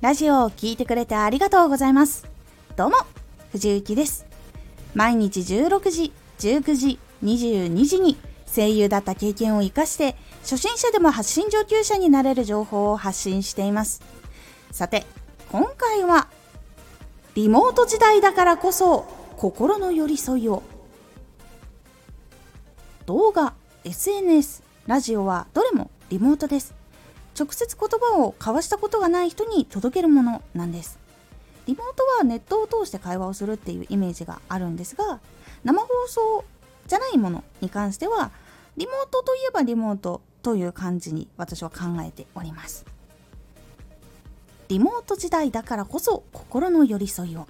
ラジオを聴いてくれてありがとうございます。どうも、藤幸です。毎日16時、19時、22時に声優だった経験を活かして、初心者でも発信上級者になれる情報を発信しています。さて、今回は、リモート時代だからこそ、心の寄り添いを。動画、SNS、ラジオはどれもリモートです。直接言葉を交わしたことがない人に届けるものなんです。リモートはネットを通して会話をするっていうイメージがあるんですが生放送じゃないものに関してはリモートといえばリモートという感じに私は考えております。リモート時代だからこそ心の寄り添いを。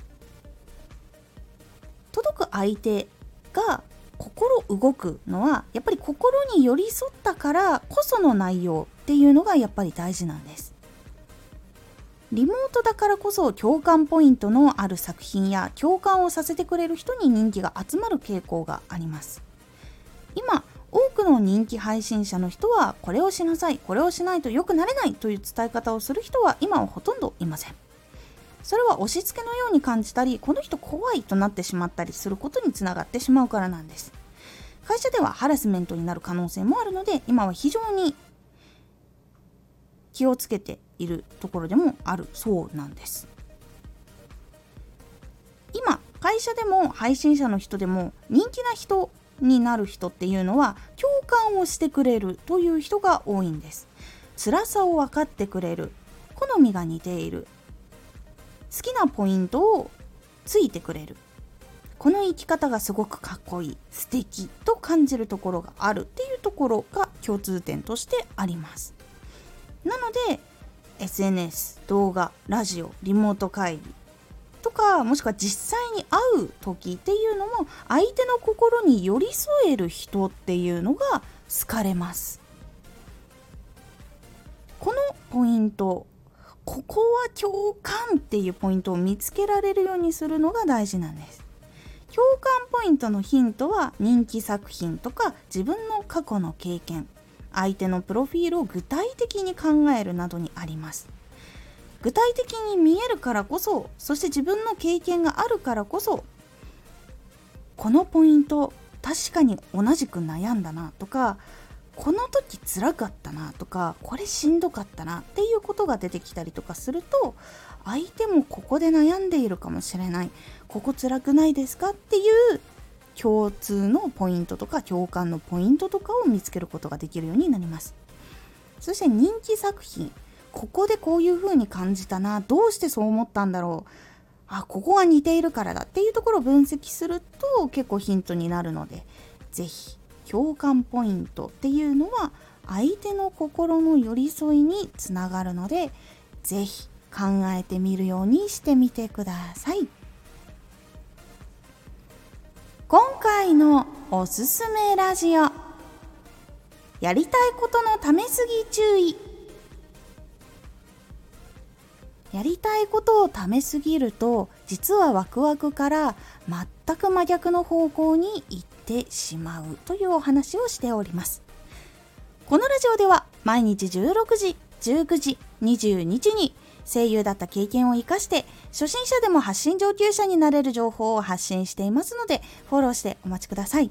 届く相手が心動くのはやっぱり心に寄り添ったからこその内容っていうのがやっぱり大事なんです。リモートだからこそ共感ポイントのある作品や共感をさせてくれる人に人気が集まる傾向があります。今多くの人気配信者の人はこれをしなさいこれをしないと良くなれないという伝え方をする人は今はほとんどいません。それは押し付けのように感じたりこの人怖いとなってしまったりすることにつながってしまうからなんです。会社ではハラスメントになる可能性もあるので今は非常に気をつけているところでもあるそうなんです。今会社でも配信者の人でも人気な人になる人っていうのは共感をしてくれるという人が多いんです。辛さを分かってくれる。好みが似ている。好きなポイントをついてくれる。この生き方がすごくかっこいい素敵と感じるところがあるっていうところが共通点としてあります。なので SNS 動画ラジオリモート会議とかもしくは実際に会う時っていうのも相手の心に寄り添える人っていうのが好かれます。このポイントここは共感っていうポイントを見つけられるようにするのが大事なんです。共感ポイントのヒントは人気作品とか自分の過去の経験相手のプロフィールを具体的に考えるなどにあります。具体的に見えるからこそそして自分の経験があるからこそこのポイント確かに同じく悩んだなとかこの時辛かったなとかこれしんどかったなっていうことが出てきたりとかすると相手もここで悩んでいるかもしれない。ここ辛くないですかっていう共通のポイントとか共感のポイントとかを見つけることができるようになります。そして人気作品ここでこういう風に感じたなどうしてそう思ったんだろうあここが似ているからだっていうところを分析すると結構ヒントになるので是非共感ポイントっていうのは相手の心の寄り添いにつながるので是非考えてみるようにしてみてください。今回のおすすめラジオやりたいことのためすぎ注意やりたいことをためすぎると実はワクワクから全く真逆の方向に行っててしまうというお話をしております。このラジオでは毎日16時19時22時に声優だった経験を活かして初心者でも発信上級者になれる情報を発信していますのでフォローしてお待ちください。